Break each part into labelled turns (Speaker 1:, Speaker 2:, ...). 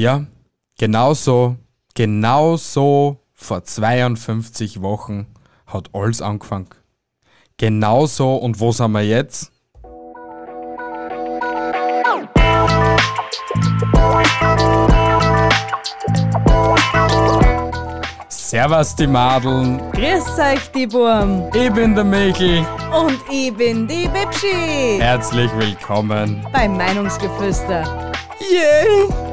Speaker 1: Ja, genauso, genauso vor 52 Wochen hat alles angefangen. Genauso und wo sind wir jetzt? Servus die Madeln,
Speaker 2: Grüß euch, die Burm.
Speaker 1: ich bin der Michel.
Speaker 2: Und ich bin die Bibschi.
Speaker 1: Herzlich willkommen.
Speaker 2: Beim Meinungsgeflüster.
Speaker 1: Yay!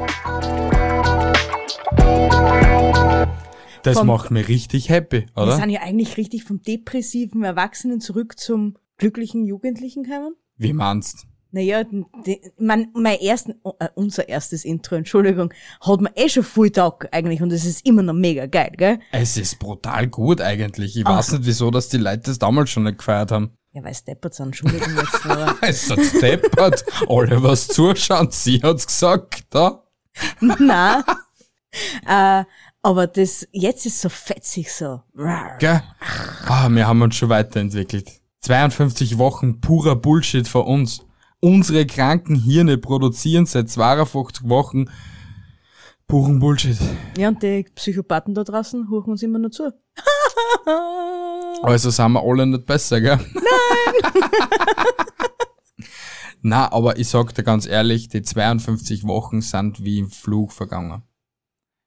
Speaker 1: Das
Speaker 2: Vom-
Speaker 1: macht mich richtig happy,
Speaker 2: Wir
Speaker 1: oder?
Speaker 2: sind ja eigentlich richtig vom depressiven Erwachsenen zurück zum glücklichen Jugendlichen gekommen.
Speaker 1: Wie meinst?
Speaker 2: Naja, die, mein, mein ersten, äh, unser erstes Intro, Entschuldigung, hat mir eh schon viel Tag eigentlich und es ist immer noch mega geil, gell?
Speaker 1: Es ist brutal gut eigentlich. Ich
Speaker 2: Ach.
Speaker 1: weiß nicht, wieso, dass die Leute das damals schon nicht gefeiert haben.
Speaker 2: Ja, weil es deppert sind, Entschuldigung jetzt, aber
Speaker 1: Es hat steppert. Alle was zuschauen, sie hat's gesagt, da.
Speaker 2: nein. äh, aber das, jetzt ist so fetzig so.
Speaker 1: Gell? Ah, wir haben uns schon weiterentwickelt. 52 Wochen purer Bullshit für uns. Unsere kranken Hirne produzieren seit 52 Wochen puren Bullshit.
Speaker 2: Ja, und die Psychopathen da draußen huchen uns immer nur zu.
Speaker 1: Also sind wir alle nicht besser, gell? Nein! Na, aber ich sag dir ganz ehrlich, die 52 Wochen sind wie im Flug vergangen.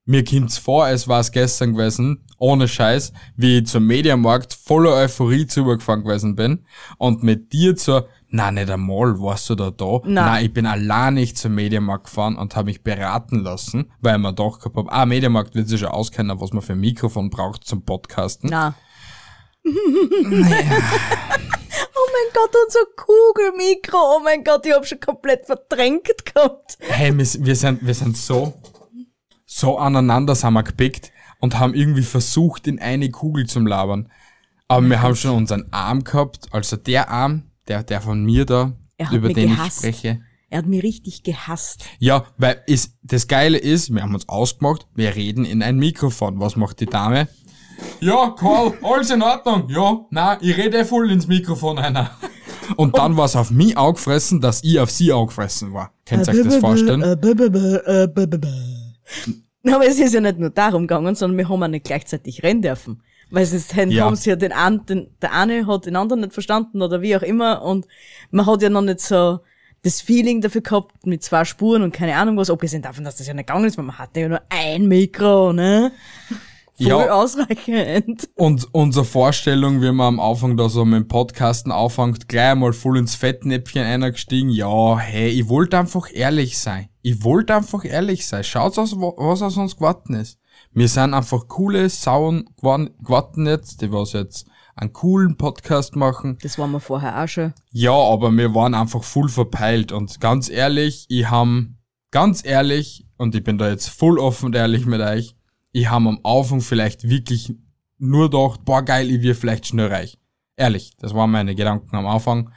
Speaker 1: Mir kommt's vor, es war's gestern gewesen, ohne Scheiß, wie ich zum Mediamarkt voller Euphorie zugefahren gewesen bin und mit dir zur, na nicht einmal, warst du da da?
Speaker 2: Nein.
Speaker 1: Nein, ich bin allein nicht zum Mediamarkt gefahren und habe mich beraten lassen, weil ich mir doch gehabt hab, ah, Mediamarkt wird sich schon auskennen, was man für ein Mikrofon braucht zum Podcasten.
Speaker 2: Na. oh mein Gott, unser Kugelmikro. Oh mein Gott, ich hab schon komplett verdrängt gehabt.
Speaker 1: Hey, wir sind, wir sind so, so aneinander sind wir gepickt und haben irgendwie versucht, in eine Kugel zu labern. Aber wir haben schon unseren Arm gehabt, also der Arm, der, der von mir da,
Speaker 2: Er
Speaker 1: über den
Speaker 2: gehasst.
Speaker 1: ich spreche.
Speaker 2: Er hat mich richtig gehasst.
Speaker 1: Ja, weil ist, das Geile ist, wir haben uns ausgemacht, wir reden in ein Mikrofon. Was macht die Dame? Ja, Karl, alles in Ordnung. Ja, na, ich rede eh voll ins Mikrofon einer. Und dann war es auf mich angefressen, dass ich auf sie angefressen war. Könnt ihr euch das vorstellen?
Speaker 2: Aber es ist ja nicht nur darum gegangen, sondern wir haben auch nicht gleichzeitig rennen dürfen. Weil sonst haben
Speaker 1: Ja.
Speaker 2: haben sie ja den einen, den, der eine hat den anderen nicht verstanden oder wie auch immer und man hat ja noch nicht so das Feeling dafür gehabt mit zwei Spuren und keine Ahnung was, abgesehen davon, dass das ja nicht gegangen ist, weil man hatte ja nur ein Mikro, ne? Voll
Speaker 1: Ja.
Speaker 2: ausreichend.
Speaker 1: Und unsere Vorstellung, wie man am Anfang da so mit dem Podcasten anfängt, gleich einmal voll ins Fettnäpfchen eingestiegen. Ja, hey, ich wollte einfach ehrlich sein. Ich wollte einfach ehrlich sein. Schaut aus, wa- was aus uns geworden ist. Wir sind einfach coole Sauen geworden geworden jetzt, die was jetzt einen coolen Podcast machen.
Speaker 2: Das waren wir vorher auch schon.
Speaker 1: Ja, aber wir waren einfach voll verpeilt und ganz ehrlich, ich ham, ganz ehrlich, und ich bin da jetzt voll offen und ehrlich mit euch, ich ham am Anfang vielleicht wirklich nur gedacht, boah geil, ich wir vielleicht schnell reich. Ehrlich, das waren meine Gedanken am Anfang.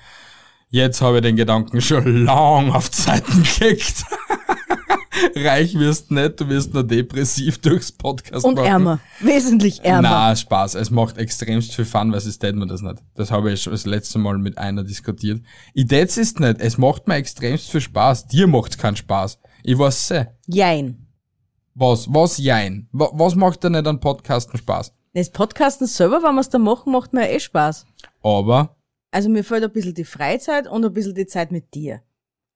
Speaker 1: Jetzt habe ich den Gedanken schon lang auf die Seiten gekickt. reich wirst nicht, du wirst nur depressiv durchs Podcast
Speaker 2: Und
Speaker 1: machen.
Speaker 2: ärmer. Wesentlich ärmer.
Speaker 1: Na, Spaß. Es macht extremst viel Fun, weil es tät mir das nicht. Das habe ich schon das letzte Mal mit einer diskutiert. Ich tät's ist nicht. Es macht mir extremst viel Spaß. Dir macht's keinen Spaß. Ich weiß eh.
Speaker 2: Jein.
Speaker 1: Was? Was jein? Wa- Was macht dir nicht an Podcasten Spaß?
Speaker 2: Das Podcasten selber, wenn wir es da machen, macht mir eh Spaß.
Speaker 1: Aber,
Speaker 2: Also mir fehlt ein bisschen die Freizeit und ein bisschen die Zeit mit dir.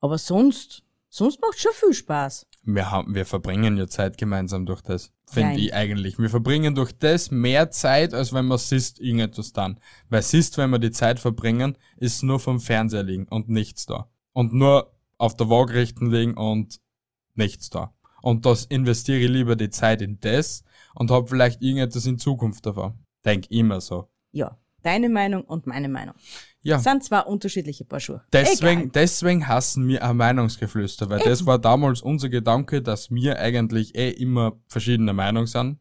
Speaker 2: Aber sonst, sonst macht schon viel Spaß.
Speaker 1: wir haben, wir verbringen ja Zeit gemeinsam durch das. Finde ich eigentlich. Wir verbringen durch das mehr Zeit, als wenn man sist irgendetwas dann. Weil sist, wenn wir die Zeit verbringen, ist nur vom Fernseher liegen und nichts da. Und nur auf der Waagrechten liegen und nichts da. Und das investiere ich lieber die Zeit in das und hab vielleicht irgendetwas in Zukunft davon. Denk immer so.
Speaker 2: Ja, deine Meinung und meine Meinung.
Speaker 1: Ja.
Speaker 2: Sind zwar unterschiedliche Paar Schuhe.
Speaker 1: Deswegen,
Speaker 2: Egal.
Speaker 1: deswegen hassen wir ein Meinungsgeflüster, weil das war damals unser Gedanke, dass wir eigentlich eh immer verschiedene Meinung sind.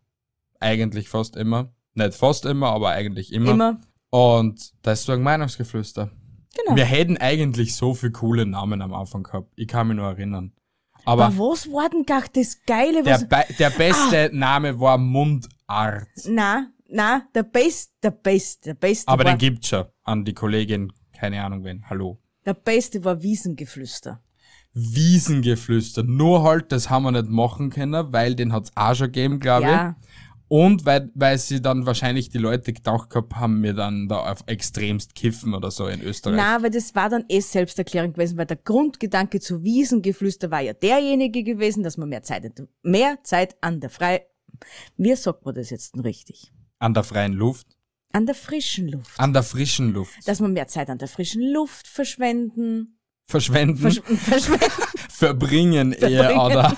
Speaker 1: Eigentlich fast immer. Nicht fast immer, aber eigentlich immer.
Speaker 2: Immer.
Speaker 1: Und deswegen Meinungsgeflüster.
Speaker 2: Genau.
Speaker 1: Wir hätten eigentlich so viele coole Namen am Anfang gehabt. Ich kann mich nur erinnern. Aber
Speaker 2: Aber was war denn gar das Geile,
Speaker 1: der. Be der beste Name war Mundart.
Speaker 2: Na, na, der Best, der Best, der Beste
Speaker 1: Aber
Speaker 2: war,
Speaker 1: den gibt's schon. An die Kollegin, keine Ahnung wen. Hallo.
Speaker 2: der Beste war Wiesengeflüster.
Speaker 1: Wiesengeflüster. Nur halt, das haben wir nicht machen können, weil den hat's auch schon gegeben, glaube
Speaker 2: Ja.
Speaker 1: ich. Und weil, weil sie dann wahrscheinlich die Leute gedacht gehabt haben, wir dann da auf extremst kiffen oder so in Österreich.
Speaker 2: Na, weil das war dann eh Selbsterklärung gewesen, weil der Grundgedanke zu Wiesengeflüster war ja derjenige gewesen, dass man mehr Zeit, mehr Zeit an der frei, wie sagt man das jetzt denn richtig?
Speaker 1: An der freien Luft.
Speaker 2: An der frischen Luft.
Speaker 1: An der frischen Luft.
Speaker 2: Dass man mehr Zeit an der frischen Luft verschwenden,
Speaker 1: Verschwenden.
Speaker 2: versch verschwenden
Speaker 1: verbringen eher, oder?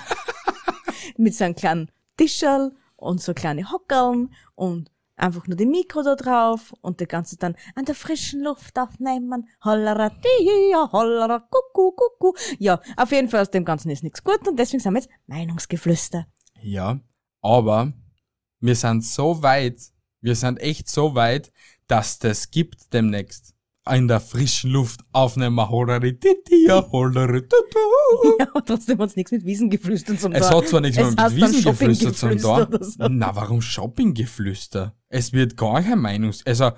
Speaker 2: mit so einem kleinen Tischerl und so kleine Hockerln und einfach nur die Mikro da drauf und die ganze dann an der frischen Luft aufnehmen. Hollera, dia, hollera, kucku, kucku. Ja, auf jeden Fall aus dem Ganzen ist nichts gut und deswegen sind wir jetzt Meinungsgeflüster.
Speaker 1: Ja, aber wir sind so weit, wir sind echt so weit, dass das gibt demnächst. In der frischen Luft aufnehmen, holleri titia, holleri tutu.
Speaker 2: Ja, aber trotzdem hat's nichts mit Wiesengeflüstern zum
Speaker 1: Es
Speaker 2: tun.
Speaker 1: hat zwar nichts mehr
Speaker 2: Es
Speaker 1: mit
Speaker 2: heißt dann
Speaker 1: Wiesengeflüster zum
Speaker 2: oder so.
Speaker 1: Na, warum Shoppinggeflüster? Es wird gar kein Meinungs... Also,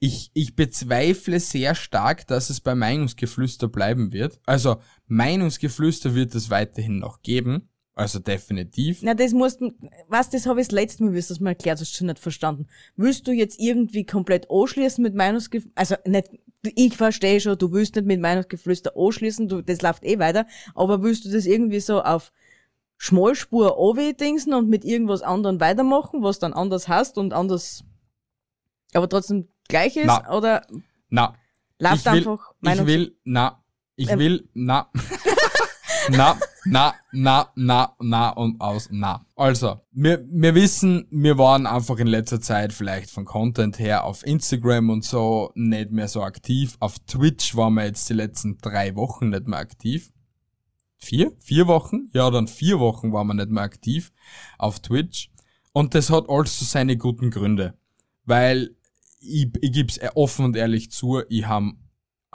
Speaker 1: ich, ich bezweifle sehr stark, dass es bei Meinungsgeflüster bleiben wird. Also, Meinungsgeflüster wird es weiterhin noch geben. Also definitiv.
Speaker 2: Na, das musst du, was, das habe ich das letzte Mal, wie du das mal erklärt hast, schon nicht verstanden. Willst du jetzt irgendwie komplett anschließen mit Meinungsgeflüster, also nicht, ich verstehe schon, du willst nicht mit Meinungsgeflüster anschließen, du, das läuft eh weiter, aber willst du das irgendwie so auf Schmalspur dingsen und mit irgendwas anderem weitermachen, was dann anders hast und anders, aber trotzdem gleich ist,
Speaker 1: Na.
Speaker 2: oder
Speaker 1: Na,
Speaker 2: läuft
Speaker 1: ich will,
Speaker 2: einfach
Speaker 1: ich will, na, ich
Speaker 2: Ähm.
Speaker 1: will, na, na, na, na, na, na und aus, na. Also, wir, wir wissen, wir waren einfach in letzter Zeit vielleicht von Content her auf Instagram und so nicht mehr so aktiv. Auf Twitch waren wir jetzt die letzten drei Wochen nicht mehr aktiv. Vier? Vier Wochen? Ja, dann vier Wochen waren wir nicht mehr aktiv auf Twitch. Und das hat also seine guten Gründe. Weil ich, ich gebe es offen und ehrlich zu, ich habe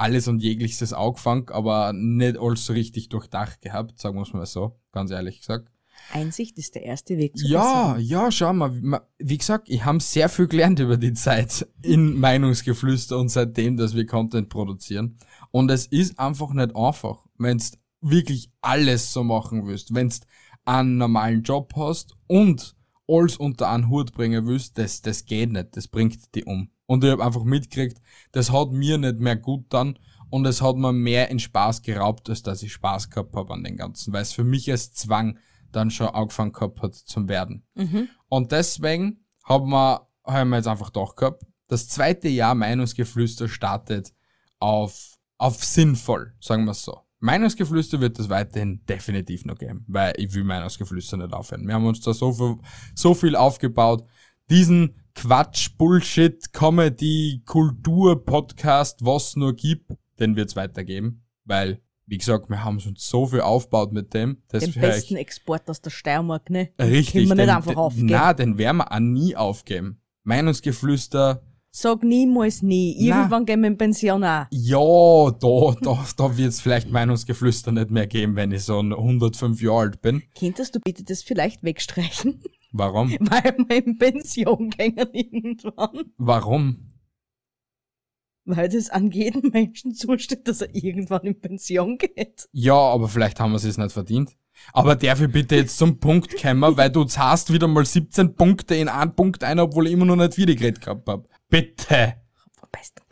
Speaker 1: alles und jegliches angefangen, aber nicht alles so richtig durchdacht gehabt, sagen wir es mal so, ganz ehrlich gesagt.
Speaker 2: Einsicht ist der erste Weg zu
Speaker 1: Ja, ja, schau mal, ma- wie gesagt, ich habe sehr viel gelernt über die Zeit in Meinungsgeflüster und seitdem, dass wir Content produzieren. Und es ist einfach nicht einfach, wenn's wirklich alles so machen willst, wenn's einen normalen Job hast und alles unter einen Hut bringen willst, das, das geht nicht, das bringt die um. Und ich habe einfach mitgekriegt, das hat mir nicht mehr gut dann und es hat mir mehr in Spaß geraubt, als dass ich Spaß gehabt habe an den Ganzen, weil es für mich als Zwang dann schon angefangen gehabt hat zum Werden. Und deswegen haben wir, haben wir jetzt einfach doch gehabt, das zweite Jahr Meinungsgeflüster startet auf, auf sinnvoll, sagen wir so. Meinungsgeflüster wird es weiterhin definitiv noch geben, weil ich will Meinungsgeflüster nicht aufhören. Wir haben uns da so viel, so viel aufgebaut. Diesen Quatsch, Bullshit, Comedy, Kultur, Podcast, was nur gibt, den wird es weitergeben, weil, wie gesagt, wir haben uns so viel aufgebaut mit dem. Das
Speaker 2: Den besten Export aus der Steiermark, ne?
Speaker 1: Richtig.
Speaker 2: Können wir
Speaker 1: den,
Speaker 2: nicht einfach
Speaker 1: den,
Speaker 2: aufgeben.
Speaker 1: Na, den werden wir auch nie aufgeben. Meinungsgeflüster,
Speaker 2: Sag niemals nie. Irgendwann gehen wir in Pension auch.
Speaker 1: ja, da, da, da wird es vielleicht Meinungsgeflüster nicht mehr geben, wenn ich so 105 Jahre alt bin.
Speaker 2: Könntest du bitte das vielleicht wegstreichen?
Speaker 1: Warum?
Speaker 2: Weil wir in Pension gehen irgendwann.
Speaker 1: Warum?
Speaker 2: Weil das an jeden Menschen zusteht, dass er irgendwann in Pension geht.
Speaker 1: Ja, aber vielleicht haben wir es nicht verdient. Aber darf ich bitte jetzt zum Punkt kommen, weil du zahlst wieder mal 17 Punkte in einen Punkt ein, obwohl ich immer noch nicht wieder geredet gehabt hab. Bitte!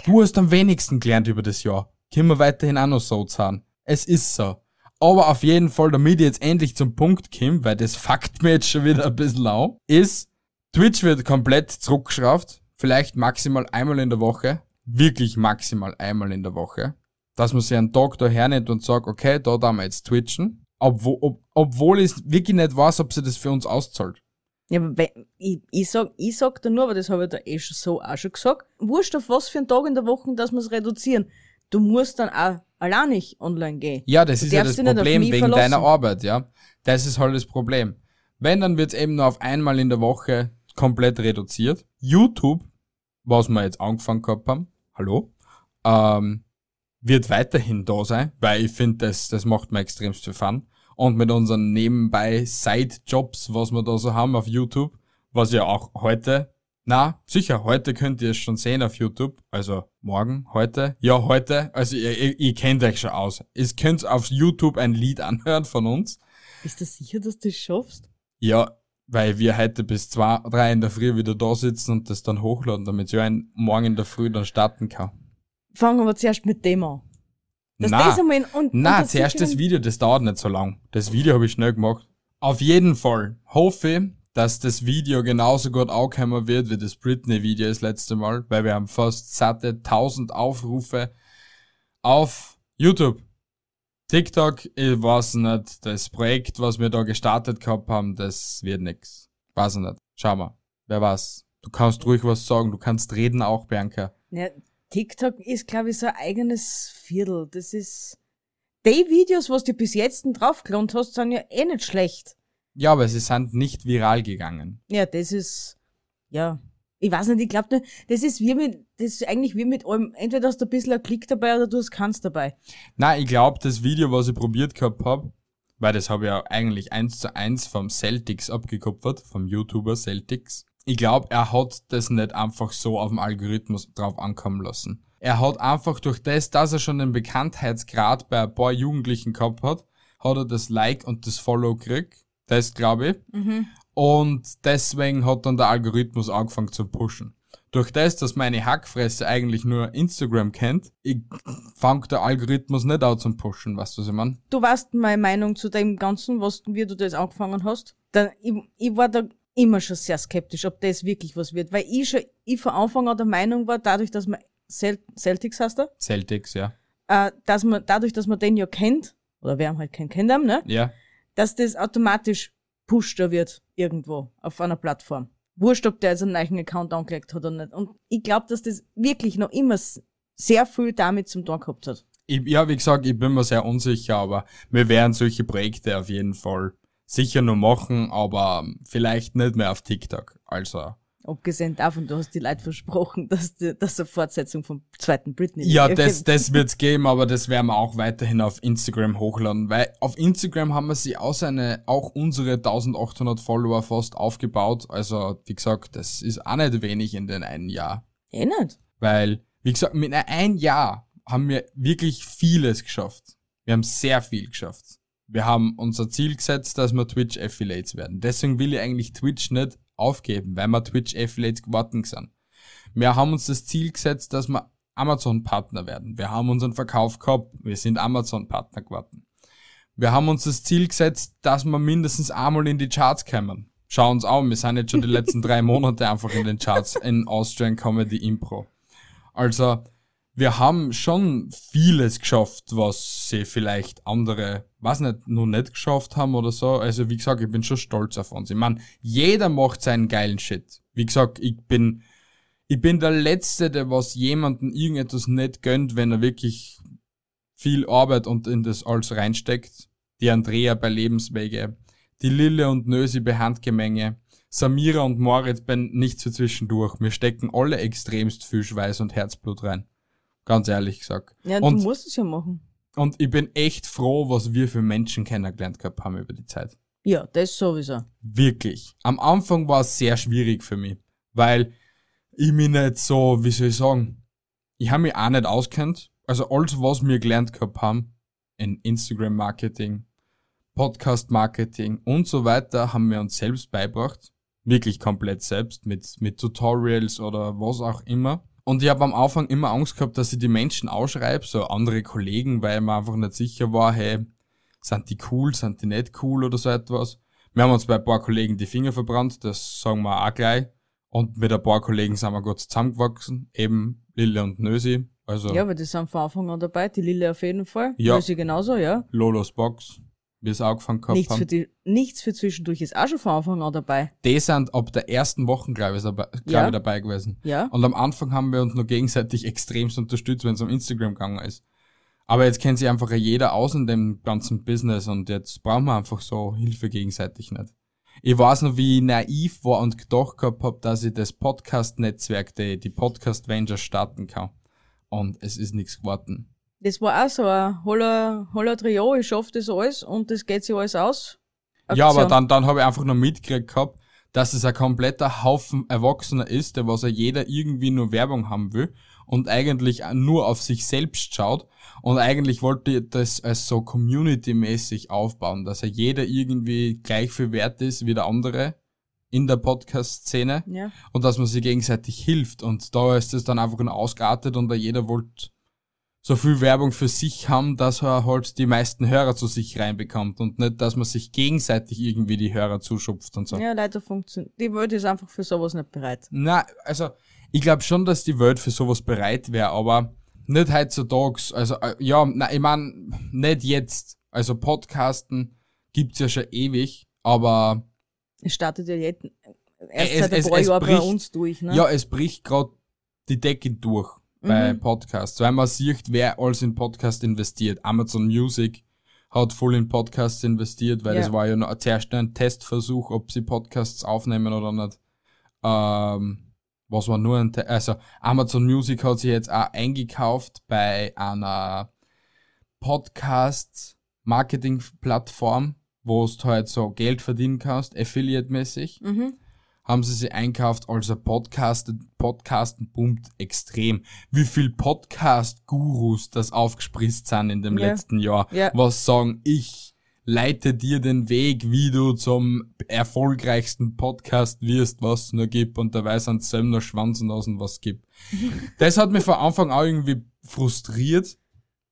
Speaker 1: Du hast am wenigsten gelernt über das Jahr. Können wir weiterhin auch noch so zahlen. Es ist so. Aber auf jeden Fall, damit ich jetzt endlich zum Punkt komme, weil das fuckt mir jetzt schon wieder ein bisschen an, ist, Twitch wird komplett zurückgeschraubt. Vielleicht maximal einmal in der Woche. Wirklich maximal einmal in der Woche. Dass man sich einen Tag da hernimmt und sagt, okay, da darf wir jetzt twitchen. Obwohl, ob, obwohl ich wirklich nicht weiß, ob sie das für uns auszahlt.
Speaker 2: Ja, aber ich, ich sag, ich sag da nur, aber das habe ich da eh schon so auch schon gesagt. Wurscht auf was für einen Tag in der Woche, dass wir es reduzieren. Du musst dann auch allein nicht online gehen.
Speaker 1: Ja, das
Speaker 2: Du
Speaker 1: ist ja das Problem wegen
Speaker 2: verlassen.
Speaker 1: deiner Arbeit, ja. Das ist halt das Problem. Wenn, dann wird's eben nur auf einmal in der Woche komplett reduziert. YouTube, was wir jetzt angefangen gehabt haben, hallo, ähm, wird weiterhin da sein, weil ich finde, das, das macht mir extremst viel Fun. Und mit unseren nebenbei Side-Jobs, was wir da so haben auf YouTube, was ja auch heute Na, sicher, heute könnt ihr es schon sehen auf YouTube. Also morgen, heute. Ja, heute. Also ihr, ihr, ihr kennt euch schon aus. Ihr könnt auf YouTube ein Lied anhören von uns.
Speaker 2: Bist du sicher, dass du das schaffst?
Speaker 1: Ja, weil wir heute bis zwei, drei in der Früh wieder da sitzen und das dann hochladen, damit ich ein morgen in der Früh dann starten kann.
Speaker 2: Fangen wir zuerst mit dem an. Das einmal in, und,
Speaker 1: Na,
Speaker 2: unter
Speaker 1: zuerst das Video, das dauert nicht so lang. Das Video habe ich schnell gemacht. Auf jeden Fall hoffe ich, dass das Video genauso gut ankommen wird wie das Britney-Video das letzte Mal, weil wir haben fast satte 1000 Aufrufe auf YouTube. TikTok, ich weiß nicht, das Projekt, was wir da gestartet gehabt haben, das wird nix. Weiß ich nicht. Schau mal. Wer weiß. Du kannst ruhig was sagen, du kannst reden auch, Bianca.
Speaker 2: Ja, TikTok ist, glaube ich, so ein eigenes Viertel. Das ist. Die Videos, was du bis jetzt draufgelohnt hast, sind ja eh nicht schlecht.
Speaker 1: Ja, aber sie sind nicht viral gegangen.
Speaker 2: Ja, das ist. Ja. Ich weiß nicht, ich glaube das ist wie mit, das ist eigentlich wie mit allem. Entweder hast du ein bisschen einen Klick dabei oder du hast keins dabei.
Speaker 1: Na, ich glaube, das Video, was ich probiert gehabt hab, weil das habe ich ja eigentlich eins zu eins vom Celtics abgekupfert, vom YouTuber Celtics. Ich glaube, er hat das nicht einfach so auf dem Algorithmus drauf ankommen lassen. Er hat einfach durch das, dass er schon den Bekanntheitsgrad bei ein paar Jugendlichen gehabt hat, hat er das Like und das Follow gekriegt. Das glaube ich. Und deswegen hat dann der Algorithmus angefangen zu pushen. Durch das, dass meine Hackfresse eigentlich nur Instagram kennt, ich fang der Algorithmus nicht an zum Pushen, weißt du, was ich mein?
Speaker 2: Du weißt meine Meinung zu dem Ganzen, was, wie du das angefangen hast. Dann, ich, ich war da immer schon sehr skeptisch, ob das wirklich was wird, weil ich schon, ich von Anfang an der Meinung war, dadurch, dass man Cel Celtics heißt er,
Speaker 1: Celtics, ja.
Speaker 2: äh, dass man, dadurch, dass man den ja kennt, oder wer ihn halt kennt, kennt ihn, ne?
Speaker 1: Ja.
Speaker 2: Dass das automatisch pushter wird irgendwo auf einer Plattform. Wurscht, ob der jetzt einen neuen Account angelegt hat oder nicht. Und ich glaube, dass das wirklich noch immer sehr viel damit zum Tun gehabt hat.
Speaker 1: Ich, ja, wie gesagt, ich bin mir sehr unsicher, aber wir werden solche Projekte auf jeden Fall sicher noch machen, aber vielleicht nicht mehr auf TikTok. Also,
Speaker 2: Abgesehen davon, du hast die Leute versprochen, dass, die, dass eine Fortsetzung vom zweiten Britney
Speaker 1: Ja, das, das wird's geben, aber das werden wir auch weiterhin auf Instagram hochladen, weil auf Instagram haben wir sie auch seine, auch unsere 1800 Follower fast aufgebaut. Also, wie gesagt, das ist auch nicht wenig in den einen Jahr.
Speaker 2: Eh nicht.
Speaker 1: Weil, wie gesagt, mit einem Jahr haben wir wirklich vieles geschafft. Wir haben sehr viel geschafft. Wir haben unser Ziel gesetzt, dass wir Twitch Affiliates werden. Deswegen will ich eigentlich Twitch nicht aufgeben, weil wir Twitch Affiliates geworden sind. Wir haben uns das Ziel gesetzt, dass wir Amazon Partner werden. Wir haben unseren Verkauf gehabt. Wir sind Amazon Partner geworden. Wir haben uns das Ziel gesetzt, dass wir mindestens einmal in die Charts kommen. Schau uns an, wir sind jetzt schon die letzten drei Monate einfach in den Charts in Austrian Comedy Impro. Also, wir haben schon vieles geschafft, was sie vielleicht andere, weiß nicht, noch nicht geschafft haben oder so. Also, wie gesagt, ich bin schon stolz auf uns. Ich meine, jeder macht seinen geilen Shit. Wie gesagt, ich bin, ich bin der Letzte, der was jemanden irgendetwas nicht gönnt, wenn er wirklich viel Arbeit und in das alles reinsteckt. Die Andrea bei Lebenswege, die Lille und Nösi bei Handgemenge, Samira und Moritz bei nichts für zwischendurch. Wir stecken alle extremst viel Schweiß und Herzblut rein. Ganz ehrlich gesagt.
Speaker 2: Ja,
Speaker 1: Und-
Speaker 2: du musst es ja machen.
Speaker 1: Und ich bin echt froh, was wir für Menschen kennengelernt gehabt haben über die Zeit.
Speaker 2: Ja, das sowieso.
Speaker 1: Wirklich. Am Anfang war es sehr schwierig für mich, weil ich mich nicht so, wie soll ich sagen, ich habe mich auch nicht auskennt. Also alles, was wir gelernt gehabt haben, in Instagram-Marketing, Podcast-Marketing und so weiter, haben wir uns selbst beibracht. Wirklich komplett selbst, mit, mit Tutorials oder was auch immer. Und ich habe am Anfang immer Angst gehabt, dass ich die Menschen ausschreibe, so andere Kollegen, weil man einfach nicht sicher war, hey, sind die cool, sind die nicht cool oder so etwas. Wir haben uns bei ein paar Kollegen die Finger verbrannt, das sagen wir auch gleich. Und mit ein paar Kollegen sind wir gut zusammengewachsen, eben Lille und Nösi, also
Speaker 2: Ja, weil die sind von Anfang an dabei. Die Lille auf jeden Fall.
Speaker 1: Ja.
Speaker 2: Lösi genauso, ja.
Speaker 1: Lolos Box, wie es angefangen gehabt
Speaker 2: Nichts für,
Speaker 1: haben.
Speaker 2: die, nichts für zwischendurch ist auch schon von Anfang an dabei.
Speaker 1: Die sind ab der ersten Woche, glaube ich, dabei, glaub
Speaker 2: Ja.
Speaker 1: ich, dabei gewesen.
Speaker 2: Ja.
Speaker 1: Und am Anfang haben wir uns nur gegenseitig extremst unterstützt, wenn es um Instagram gegangen ist. Aber jetzt kennt sich einfach jeder aus in dem ganzen Business und jetzt brauchen wir einfach so Hilfe gegenseitig nicht. Ich weiß noch, wie ich naiv war und gedacht gehabt hab, dass ich das Podcast-Netzwerk, die, die Podcast Ventures starten kann. Und es ist nichts geworden.
Speaker 2: Das war auch so ein holler, holler Trio, ich schaff das alles und das geht sich alles aus.
Speaker 1: Ja, aber
Speaker 2: Aktion.
Speaker 1: dann, dann habe ich einfach noch mitgekriegt gehabt, dass es ein kompletter Haufen Erwachsener ist, der was er jeder irgendwie nur Werbung haben will und eigentlich nur auf sich selbst schaut und eigentlich wollte ich das als so community-mäßig aufbauen, dass er jeder irgendwie gleich viel wert ist wie der andere in der Podcast-Szene
Speaker 2: Ja.
Speaker 1: und dass man sich gegenseitig hilft und da ist es dann einfach nur ausgeartet und da jeder wollte so viel Werbung für sich haben, dass er halt die meisten Hörer zu sich reinbekommt und nicht, dass man sich gegenseitig irgendwie die Hörer zuschupft und so.
Speaker 2: Ja, leider funktioniert. Die Welt ist einfach für sowas nicht bereit.
Speaker 1: Na, also ich glaube schon, dass die Welt für sowas bereit wäre, aber nicht heutzutage. Also äh, ja, na, ich mein, nicht jetzt. Also Podcasten gibt's ja schon ewig, aber
Speaker 2: Es startet ja jetzt erst
Speaker 1: Es-
Speaker 2: seit ein
Speaker 1: es-
Speaker 2: paar Jahren bei uns durch, ne?
Speaker 1: ja, es bricht gerade die Decke durch bei Podcasts, weil man sieht, wer alles in Podcast investiert. Amazon Music hat voll in Podcasts investiert, weil
Speaker 2: Ja.
Speaker 1: das war ja noch zuerst ein Testversuch, ob sie Podcasts aufnehmen oder nicht. Ähm, was war nur ein, Te also Amazon Music hat sich jetzt auch eingekauft bei einer Podcast-Marketing-Plattform, wo du halt so Geld verdienen kannst, Affiliate-mäßig
Speaker 2: Mhm.
Speaker 1: Haben sie sie einkauft, also Podcast, Podcasten boomt extrem. Wie viel Podcast-Gurus das aufgespritzt sind in dem
Speaker 2: Ja.
Speaker 1: letzten Jahr,
Speaker 2: Ja.
Speaker 1: was sagen, ich leite dir den Weg, wie du zum erfolgreichsten Podcast wirst, was es nur gibt und dabei sind Sömner Schwanzen aus und was gibt. das hat mich von Anfang an irgendwie frustriert,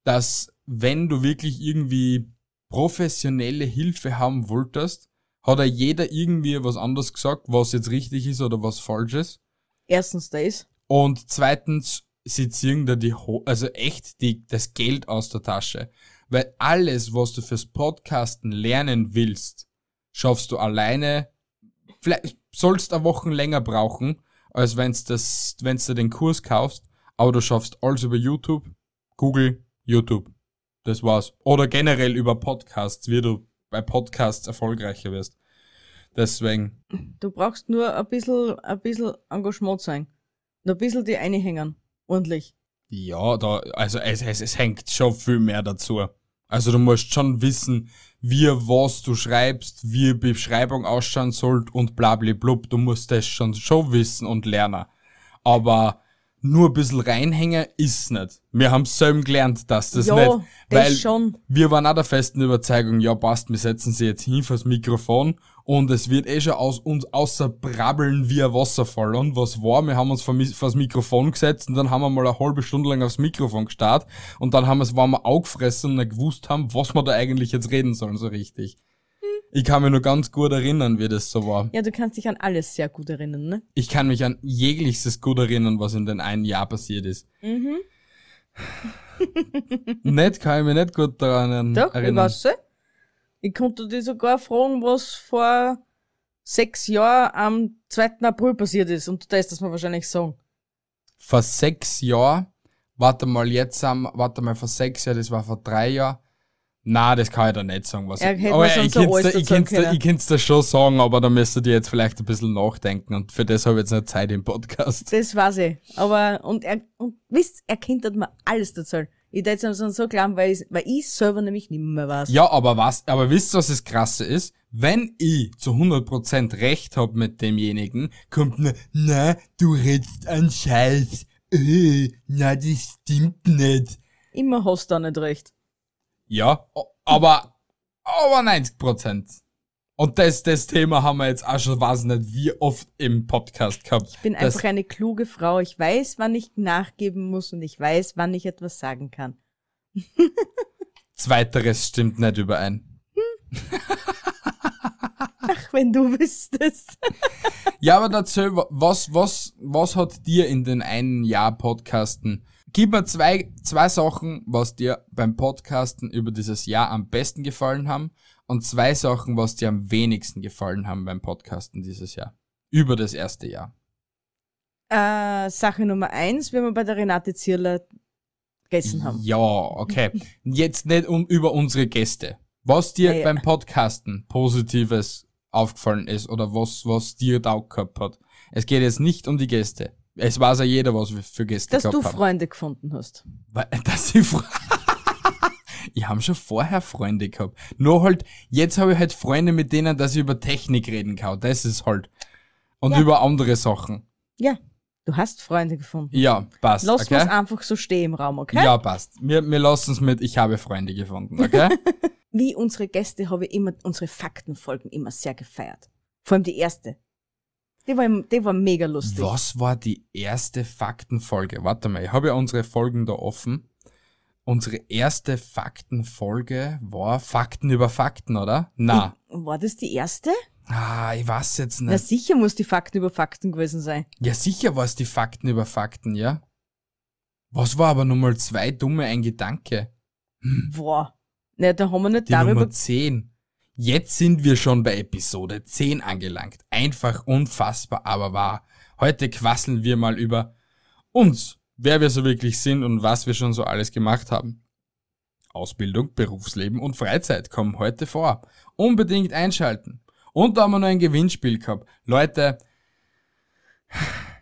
Speaker 1: dass wenn du wirklich irgendwie professionelle Hilfe haben wolltest, hat ja jeder irgendwie was anderes gesagt, was jetzt richtig ist oder was falsch ist.
Speaker 2: Erstens das.
Speaker 1: Und zweitens, sie ziehen da die, Ho also echt die, das Geld aus der Tasche. Weil alles, was du fürs Podcasten lernen willst, schaffst du alleine, vielleicht sollst eine Woche länger brauchen, als wenn's das, wenn's du den Kurs kaufst, aber du schaffst alles über YouTube, Google, YouTube. Das war's. Oder generell über Podcasts, wie du bei Podcasts erfolgreicher wirst. Deswegen,
Speaker 2: Du brauchst nur ein bisschen, ein bisschen Engagement sein. Und ein bisschen die einhängen. Ordentlich.
Speaker 1: Ja, da, also es, es, es hängt schon viel mehr dazu. Also du musst schon wissen, wie was du schreibst, wie Beschreibung ausschauen sollte und blablablub. Du musst das schon, schon wissen und lernen. Aber nur ein bisschen reinhängen ist nicht. Wir haben selber gelernt, dass das
Speaker 2: Ja,
Speaker 1: nicht.
Speaker 2: das
Speaker 1: Weil
Speaker 2: schon.
Speaker 1: wir waren auch der festen Überzeugung, ja passt, wir setzen sie jetzt hin fürs Mikrofon und es wird eh schon aus uns außer brabbeln wie ein Wasserfall. Und was war? Wir haben uns vors Mikrofon gesetzt und dann haben wir mal eine halbe Stunde lang aufs Mikrofon gestarrt und dann haben wir es, wir aufgefressen und nicht gewusst haben, was wir da eigentlich jetzt reden sollen, so richtig. Ich kann mich nur ganz gut erinnern, wie das so war.
Speaker 2: Ja, du kannst dich an alles sehr gut erinnern, ne?
Speaker 1: Ich kann mich an jegliches gut erinnern, was in den einen Jahr passiert ist.
Speaker 2: Mhm.
Speaker 1: nicht kann ich mich nicht gut daran
Speaker 2: Doch, ich
Speaker 1: erinnern.
Speaker 2: weiß es. Ich konnte dich sogar fragen, was vor sechs Jahren am 2. April passiert ist. Und du darfst das mir wahrscheinlich sagen.
Speaker 1: vor sechs Jahren, warte mal, jetzt haben, warte mal, vor sechs Jahren, das war vor drei Jahren. Na, das kann ich da nicht sagen, was
Speaker 2: Er
Speaker 1: ich, aber
Speaker 2: mir
Speaker 1: ich da, da, ich kann's da schon sagen, aber da müsstet ihr jetzt vielleicht ein bisschen nachdenken und für das habe ich jetzt nicht Zeit im Podcast.
Speaker 2: Das weiß ich. Aber, und er, und wisst, er kennt hat mir alles dazu. Ich es ihm so glauben, weil ich, weil ich selber nämlich nicht mehr weiß.
Speaker 1: Ja, aber was, aber wisst ihr, was das Krasse ist? Wenn ich zu 100% recht hab mit demjenigen, kommt nur, na, du redst an Scheiß. Äh, na, das stimmt nicht.
Speaker 2: Immer hast du da nicht recht.
Speaker 1: Ja, aber, aber 90 Prozent. Und das, das Thema haben wir jetzt auch schon, weiß nicht, wie oft im Podcast gehabt.
Speaker 2: Ich bin
Speaker 1: das,
Speaker 2: einfach eine kluge Frau. Ich weiß, wann ich nachgeben muss und ich weiß, wann ich etwas sagen kann.
Speaker 1: Zweiteres stimmt nicht überein.
Speaker 2: Ach, wenn du wüsstest.
Speaker 1: Ja, aber dazu, was, was, was hat dir in den einen Jahr Podcasten? Gib mir zwei, zwei Sachen, was dir beim Podcasten über dieses Jahr am besten gefallen haben und zwei Sachen, was dir am wenigsten gefallen haben beim Podcasten dieses Jahr. Über das erste Jahr.
Speaker 2: Äh, Sache Nummer eins, wenn wir bei der Renate Zierler gegessen haben.
Speaker 1: Ja, okay. Jetzt nicht um, über unsere Gäste. Was dir
Speaker 2: Ja, ja.
Speaker 1: beim Podcasten Positives aufgefallen ist oder was, was dir taugt gehabt hat. Es geht jetzt nicht um die Gäste. Es weiß ja jeder, was wir für Gäste
Speaker 2: Dass du
Speaker 1: gehabt haben.
Speaker 2: Freunde gefunden hast.
Speaker 1: Weil, dass ich Fre Ich habe schon vorher Freunde gehabt. Nur halt, jetzt habe ich halt Freunde, mit denen, dass ich über Technik reden kann. Das ist halt, und
Speaker 2: Ja.
Speaker 1: über andere Sachen.
Speaker 2: Ja, du hast Freunde gefunden.
Speaker 1: Ja, passt.
Speaker 2: Lass
Speaker 1: okay?
Speaker 2: uns einfach so stehen im Raum, okay?
Speaker 1: Ja, passt. Wir, wir lassen es mit, ich habe Freunde gefunden, okay?
Speaker 2: Wie unsere Gäste habe ich immer unsere Faktenfolgen immer sehr gefeiert. Vor allem die erste. Die war, die war mega lustig.
Speaker 1: Was war die erste Faktenfolge? Warte mal, ich habe ja unsere Folgen da offen. Unsere erste Faktenfolge war Fakten über Fakten, oder? Na.
Speaker 2: War das die erste?
Speaker 1: Ah, ich weiß jetzt
Speaker 2: Na
Speaker 1: nicht.
Speaker 2: sicher muss die Fakten über Fakten gewesen sein.
Speaker 1: Ja, sicher war es die Fakten über Fakten, ja? Was war aber Nummer zwei dumme ein Gedanke?
Speaker 2: Boah. Na, da haben wir nicht
Speaker 1: Die
Speaker 2: darüber.
Speaker 1: Nummer 10. Jetzt sind wir schon bei Episode 10 angelangt. Einfach unfassbar, aber wahr. Heute quasseln wir mal über uns, wer wir so wirklich sind und was wir schon so alles gemacht haben. Ausbildung, Berufsleben und Freizeit kommen heute vor. Unbedingt einschalten. Und da haben wir noch ein Gewinnspiel gehabt. Leute,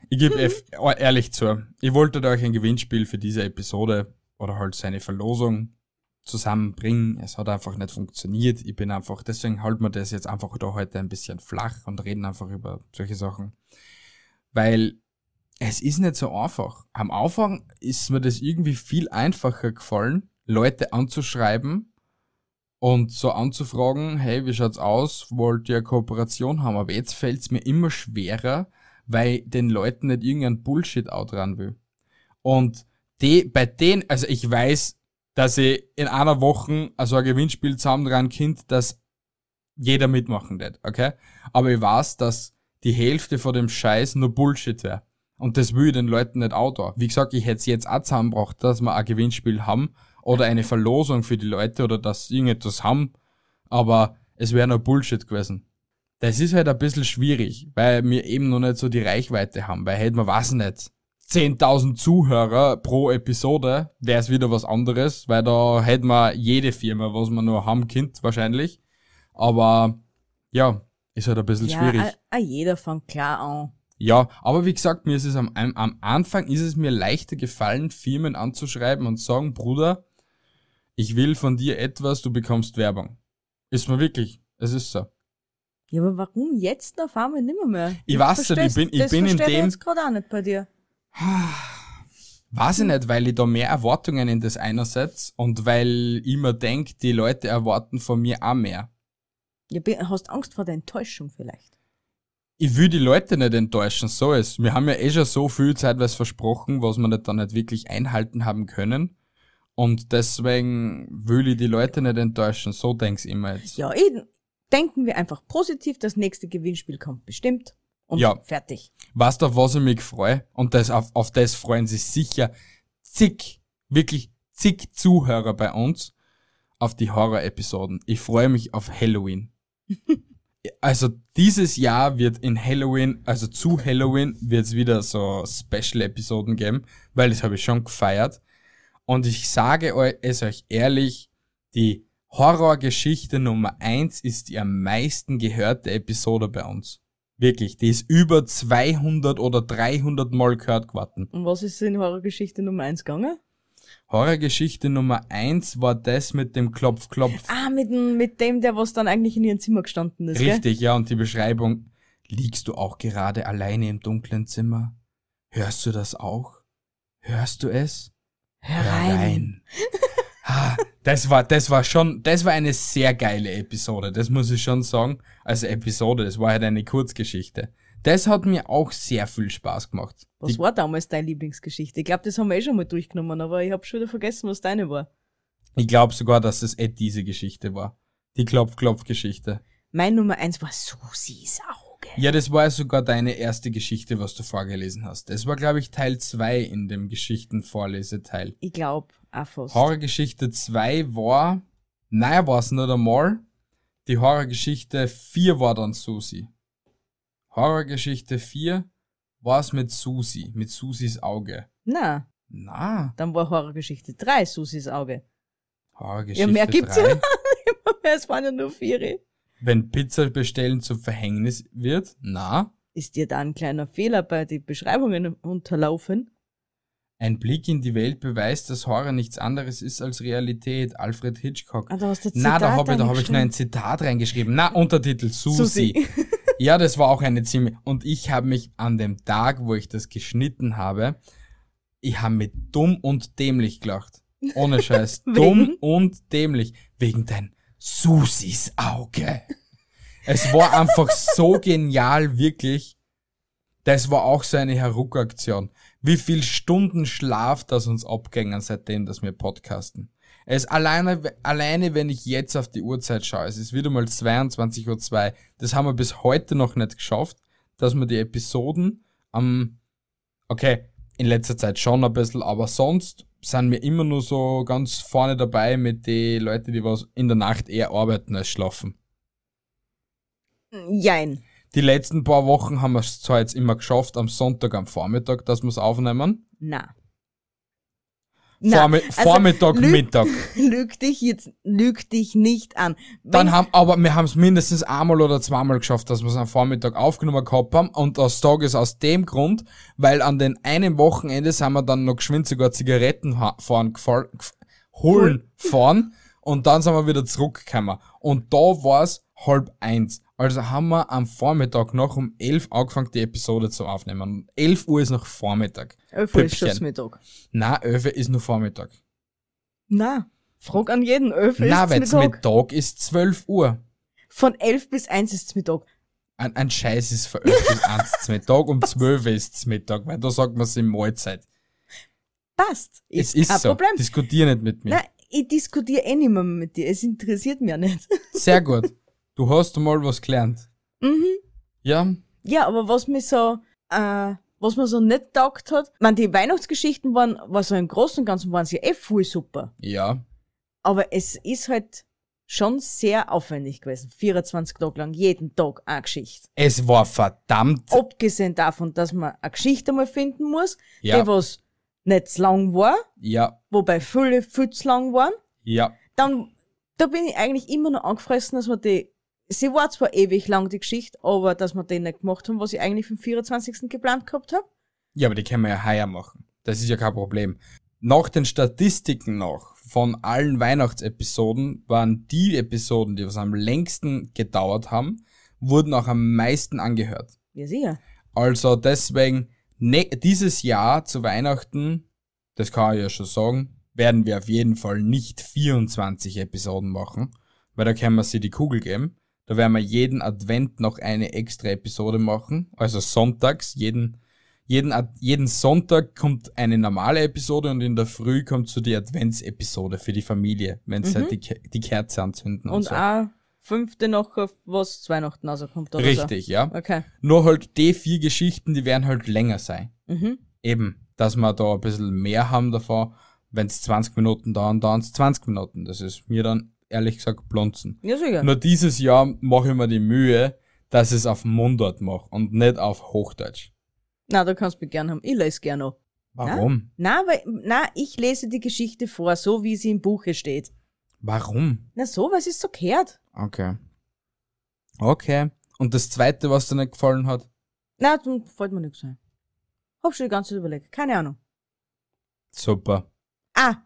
Speaker 1: ich gebe ehrlich zu, ich wollte euch ein Gewinnspiel für diese Episode oder halt seine Verlosung zusammenbringen. Es hat einfach nicht funktioniert. Ich bin einfach, deswegen halten wir das jetzt einfach da heute ein bisschen flach und reden einfach über solche Sachen. Weil es ist nicht so einfach. Am Anfang ist mir das irgendwie viel einfacher gefallen, Leute anzuschreiben und so anzufragen, hey, wie schaut's aus? Wollt ihr eine Kooperation haben? Aber jetzt fällt's mir immer schwerer, weil den Leuten nicht irgendein Bullshit-Out ran will. Und die, bei denen, also ich weiß, dass ich in einer Woche also ein Gewinnspiel zusammen kind, dass jeder mitmachen wird, okay? Aber ich weiß, dass die Hälfte von dem Scheiß nur Bullshit wäre. Und das will ich den Leuten nicht auch da. Wie gesagt, ich hätte es jetzt auch zusammengebracht, dass wir ein Gewinnspiel haben oder eine Verlosung für die Leute oder dass sie irgendetwas haben, aber es wäre nur Bullshit gewesen. Das ist halt ein bisschen schwierig, weil wir eben noch nicht so die Reichweite haben, weil hätten wir, weiß ich nicht, 10.000 Zuhörer pro Episode, wäre es wieder was anderes, weil da hätten wir jede Firma, was wir nur haben, Kind wahrscheinlich. Aber ja, ist halt ein bisschen
Speaker 2: ja,
Speaker 1: schwierig.
Speaker 2: a- a jeder fängt klar an.
Speaker 1: Ja, aber wie gesagt, mir ist es am, am, Anfang ist es mir leichter gefallen, Firmen anzuschreiben und sagen, Bruder, ich will von dir etwas, du bekommst Werbung. Ist mir wirklich, es ist so.
Speaker 2: Ja, aber warum jetzt auf einmal nimmer mehr?
Speaker 1: Ich weiß nicht, ich bin- ich
Speaker 2: das
Speaker 1: bin in
Speaker 2: verstehe ich
Speaker 1: dem-
Speaker 2: jetzt gerade auch nicht bei dir.
Speaker 1: Weiß ich nicht, weil ich da mehr Erwartungen in das einersetzt und weil ich mir denke, die Leute erwarten von mir auch mehr.
Speaker 2: Ja, hast Angst vor der Enttäuschung vielleicht.
Speaker 1: Ich will die Leute nicht enttäuschen, so ist. Wir haben ja eh schon so viel Zeit was versprochen, was wir nicht dann nicht wirklich einhalten haben können. Und deswegen will ich die Leute nicht enttäuschen, so denk's immer jetzt.
Speaker 2: Ja, eh, denken wir einfach positiv, das nächste Gewinnspiel kommt bestimmt. Und
Speaker 1: Ja.
Speaker 2: fertig.
Speaker 1: Weißt du, auf was ich mich freue? Und das, auf, auf das freuen sich sicher zig, wirklich zig Zuhörer bei uns auf die Horror-Episoden. Ich freue mich auf Halloween. also dieses Jahr wird in Halloween, also zu Halloween, wird es wieder so Special-Episoden geben, weil das habe ich schon gefeiert. Und ich sage es euch ehrlich, die Horrorgeschichte Nummer eins ist die am meisten gehörte Episode bei uns. Wirklich, die ist über 200 oder 300 Mal gehört geworden.
Speaker 2: Und was ist in Horrorgeschichte Nummer eins gegangen?
Speaker 1: Horrorgeschichte Nummer eins war das mit dem Klopf-Klopf.
Speaker 2: Ah, mit, dem- mit dem, der was dann eigentlich in ihrem Zimmer gestanden ist, gell?
Speaker 1: Richtig, ja, und die Beschreibung, liegst du auch gerade alleine im dunklen Zimmer? Hörst du das auch? Hörst du es?
Speaker 2: Herein.
Speaker 1: Ah, das war, das war schon, das war eine sehr geile Episode, das muss ich schon sagen. Also Episode, das war halt eine Kurzgeschichte. Das hat mir auch sehr viel Spaß gemacht.
Speaker 2: Was
Speaker 1: Die,
Speaker 2: war damals deine Lieblingsgeschichte? Ich glaube, das haben wir eh schon mal durchgenommen, aber ich habe schon wieder vergessen, was deine war.
Speaker 1: ich glaube sogar, dass es eh diese Geschichte war. Die Klopf-Klopf-Geschichte.
Speaker 2: Mein Nummer eins war Susis Auge.
Speaker 1: Ja, das war ja sogar deine erste Geschichte, was du vorgelesen hast. Das war, glaube ich, Teil 2 in dem Geschichtenvorleseteil.
Speaker 2: Ich glaube, auch fast.
Speaker 1: Horrorgeschichte 2 war, naja, war es nicht einmal. Die Horrorgeschichte 4 war dann Susi. Horrorgeschichte 4 war es mit Susi, mit Susis Auge.
Speaker 2: Na,
Speaker 1: Na,
Speaker 2: dann war Horrorgeschichte 3 Susis Auge.
Speaker 1: Horrorgeschichte
Speaker 2: Ja, mehr gibt's
Speaker 1: 3.
Speaker 2: es waren ja nur vier.
Speaker 1: Wenn Pizza bestellen zum Verhängnis wird, na,
Speaker 2: Ist dir da ein kleiner Fehler bei den Beschreibungen unterlaufen?
Speaker 1: ein Blick in die Welt beweist, dass Horror nichts anderes ist als Realität. Alfred Hitchcock.
Speaker 2: Ah, da hast du
Speaker 1: Na, da
Speaker 2: Zitat
Speaker 1: habe ich, da hab ich noch ein. Zitat reingeschrieben. Na, Untertitel Susi. Ja, das war auch eine ziemlich. Und ich habe mich an dem Tag, wo ich das geschnitten habe, ich habe mich dumm und dämlich gelacht. Ohne Scheiß. dumm und dämlich. Wegen dein Susis Auge. Es war einfach so genial, wirklich. Das war auch so eine Heruck-Aktion. Wie viel Stunden Schlaf das uns abgängen, seitdem, dass wir podcasten. Es alleine, alleine, wenn ich jetzt auf die Uhrzeit schaue, es ist wieder mal 22.02 Uhr. Das haben wir bis heute noch nicht geschafft, dass wir die Episoden am, okay, in letzter Zeit schon ein bisschen, aber sonst sind wir immer nur so ganz vorne dabei mit den Leuten, die was in der Nacht eher arbeiten als schlafen.
Speaker 2: Jein.
Speaker 1: Die letzten paar Wochen haben wir es zwar jetzt immer geschafft, am Sonntag am Vormittag, dass wir es aufnehmen.
Speaker 2: Na.
Speaker 1: Vormi
Speaker 2: also,
Speaker 1: Vormittag,
Speaker 2: lüg-
Speaker 1: Mittag.
Speaker 2: Lüg dich jetzt, lüg dich nicht an.
Speaker 1: Dann
Speaker 2: Wenn-
Speaker 1: haben, aber wir haben es mindestens einmal oder zweimal geschafft, dass wir es am Vormittag aufgenommen gehabt haben. Und das Tag ist aus dem Grund, weil an den einen Wochenende sind wir dann noch geschwind sogar Zigaretten fahren, holen fahren. Und dann sind wir wieder zurückgekommen. Und da war es halb eins. Also haben wir am Vormittag noch um elf angefangen, die Episode zu aufnehmen. Und 11 Uhr ist noch Vormittag.
Speaker 2: 11 Uhr ist schon Mittag.
Speaker 1: Na, 11 Uhr ist nur Vormittag.
Speaker 2: Na, frag an jeden. 11 Uhr ist
Speaker 1: wenn's
Speaker 2: Mittag.
Speaker 1: Mittag ist 12 Uhr.
Speaker 2: Von 11 bis 1 ist Mittag.
Speaker 1: Ein, ein Scheiß ist für 11 bis 1 zum Mittag, um 12 Uhr ist Mittag, weil da sagt man es in Mahlzeit.
Speaker 2: Passt.
Speaker 1: Es ist
Speaker 2: kein
Speaker 1: so.
Speaker 2: Problem.
Speaker 1: Diskutier nicht mit mir.
Speaker 2: Nein, ich diskutiere eh nicht mehr mit dir. Es interessiert mich ja nicht.
Speaker 1: Sehr gut. Du hast mal was gelernt.
Speaker 2: mhm.
Speaker 1: Ja?
Speaker 2: Ja, aber was mir so, äh, was mir so nicht taugt hat, man die Weihnachtsgeschichten waren, war so im Großen und Ganzen waren sie eh voll super.
Speaker 1: Ja.
Speaker 2: Aber es ist halt schon sehr aufwendig gewesen. 24 Tage lang, jeden Tag eine Geschichte.
Speaker 1: Es war verdammt.
Speaker 2: Abgesehen davon, dass man eine Geschichte mal finden muss,
Speaker 1: Ja.
Speaker 2: die was nicht zu lang war,
Speaker 1: Ja.
Speaker 2: wobei viele viel zu lang waren.
Speaker 1: Ja.
Speaker 2: Dann, da bin ich eigentlich immer noch angefressen, dass wir die, sie war zwar ewig lang, die Geschichte, aber dass wir die nicht gemacht haben, was ich eigentlich vom 24. geplant gehabt habe.
Speaker 1: Ja, aber die können wir ja heuer machen. Das ist ja kein Problem. Nach den Statistiken noch von allen Weihnachtsepisoden waren die Episoden, die was am längsten gedauert haben, wurden auch am meisten angehört.
Speaker 2: Ja, sicher.
Speaker 1: Also deswegen, ne, dieses Jahr zu Weihnachten, das kann ich ja schon sagen, werden wir auf jeden Fall nicht 24 Episoden machen, weil da können wir sie die Kugel geben. Da werden wir jeden Advent noch eine extra Episode machen, also sonntags, jeden, jeden, jeden Sonntag kommt eine normale Episode und in der Früh kommt so die Adventsepisode für die Familie, wenn sie halt die, die Kerze anzünden und,
Speaker 2: Und
Speaker 1: so.
Speaker 2: auch fünfte noch, was zu Weihnachten rauskommt oder
Speaker 1: Richtig, ja.
Speaker 2: so. Okay.
Speaker 1: Nur halt die vier Geschichten, die werden halt länger sein.
Speaker 2: Mhm.
Speaker 1: Eben, dass wir da ein bisschen mehr haben davon. Wenn es 20 Minuten dauern, dauern es 20 Minuten. Das ist mir dann ehrlich gesagt blonzen.
Speaker 2: Ja, sicher.
Speaker 1: Nur dieses Jahr mache ich mir die Mühe, dass ich es auf Mundart mache und nicht auf Hochdeutsch.
Speaker 2: Na, da kannst du mich gern haben. Ich lese gern noch.
Speaker 1: Warum?
Speaker 2: Na, weil, na, ich lese die Geschichte vor, so wie sie im Buche steht.
Speaker 1: Warum?
Speaker 2: Na, so, was ist so gehört?
Speaker 1: Okay. Okay. Und das zweite, was dir nicht gefallen hat?
Speaker 2: Na, dann fällt mir nichts ein. Hab schon die ganze Zeit überlegt. Keine Ahnung.
Speaker 1: Super.
Speaker 2: Ah,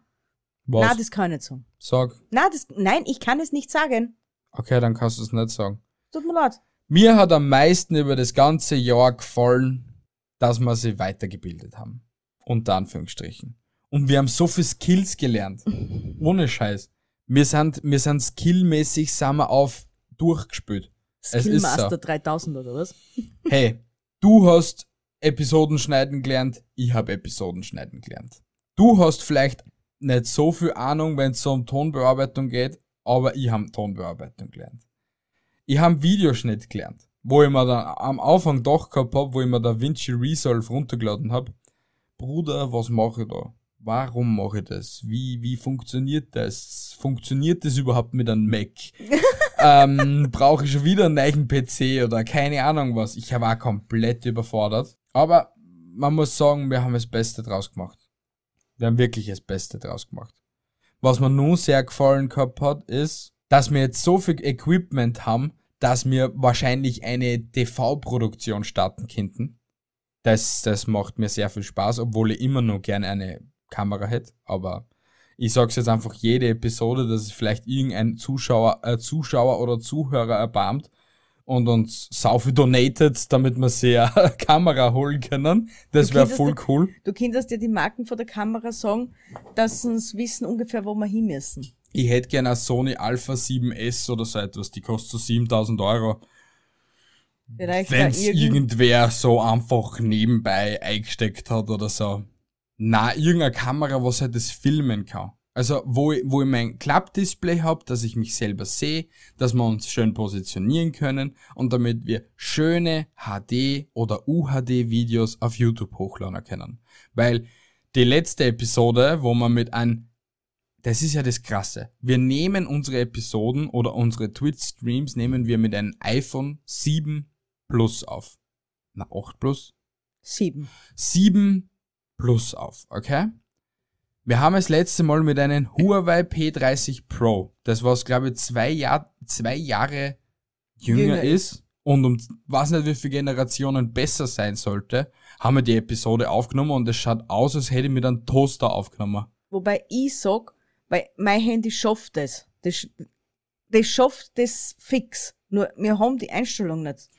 Speaker 1: Was?
Speaker 2: na, das kann ich nicht sagen.
Speaker 1: Sag.
Speaker 2: Na, das, nein, ich kann es nicht sagen.
Speaker 1: Okay, dann kannst du es nicht sagen.
Speaker 2: Tut mir leid.
Speaker 1: Mir hat am meisten über das ganze Jahr gefallen, dass wir sie weitergebildet haben. Unter Anführungsstrichen. Und wir haben so viel Skills gelernt. Ohne Scheiß. Wir sind, wir sind skillmäßig, sind wir auf durchgespült.
Speaker 2: Skillmaster
Speaker 1: so.
Speaker 2: 3000 oder was?
Speaker 1: Hey, du hast Episoden schneiden gelernt, ich habe Episoden schneiden gelernt. Du hast vielleicht nicht so viel Ahnung, wenn es so um Tonbearbeitung geht, aber ich habe Tonbearbeitung gelernt. Ich habe Videoschnitt gelernt, wo ich mir dann am Anfang doch gehabt hab, wo ich mir da Vinci Resolve runtergeladen hab. Bruder, was mache ich da? Warum mache ich das? Wie, wie funktioniert das? Funktioniert das überhaupt mit einem Mac? ähm, brauche ich schon wieder einen neuen PC oder keine Ahnung was. Ich war komplett überfordert. Aber man muss sagen, wir haben das Beste draus gemacht. Wir haben wirklich das Beste draus gemacht. Was mir nun sehr gefallen gehabt hat, ist, dass wir jetzt so viel Equipment haben, dass wir wahrscheinlich eine TV-Produktion starten könnten. Das, das macht mir sehr viel Spaß, obwohl ich immer noch gerne eine Kamera hätte. Aber ich sag's jetzt einfach jede Episode, dass es vielleicht irgendein Zuschauer, äh, Zuschauer oder Zuhörer erbarmt und uns sau viel donated, damit wir sie eine Kamera holen können. Das wäre voll cool.
Speaker 2: Du könntest dir die Marken vor der Kamera sagen, dass sie uns wissen ungefähr, wo wir hin müssen.
Speaker 1: Ich hätte gerne eine Sony Alpha 7S oder so etwas, die kostet so 7000 Euro. Wenn's
Speaker 2: irgend-
Speaker 1: irgendwer so einfach nebenbei eingesteckt hat oder so. Na, irgendeine Kamera, was halt das filmen kann. Also, wo ich, wo ich mein Klappdisplay hab, dass ich mich selber sehe, dass wir uns schön positionieren können und damit wir schöne HD oder UHD-Videos auf YouTube hochladen können. Weil die letzte Episode, wo wir mit einem das ist ja das Krasse. Wir nehmen unsere Episoden oder unsere Twitch-Streams nehmen wir mit einem iPhone 7 Plus auf. Na, 8 Plus?
Speaker 2: Sieben.
Speaker 1: 7 Plus auf, okay? Wir haben das letzte Mal mit einem Huawei P30 Pro, das was glaube ich zwei, Jahr, zwei Jahre jünger,
Speaker 2: Jünger
Speaker 1: ist und um was nicht wie viele Generationen besser sein sollte, haben wir die Episode aufgenommen und es schaut aus, als hätte ich mit einem Toaster aufgenommen.
Speaker 2: Wobei ich sag, weil mein Handy schafft das. Das, das schafft das fix. Nur wir haben die Einstellung nicht.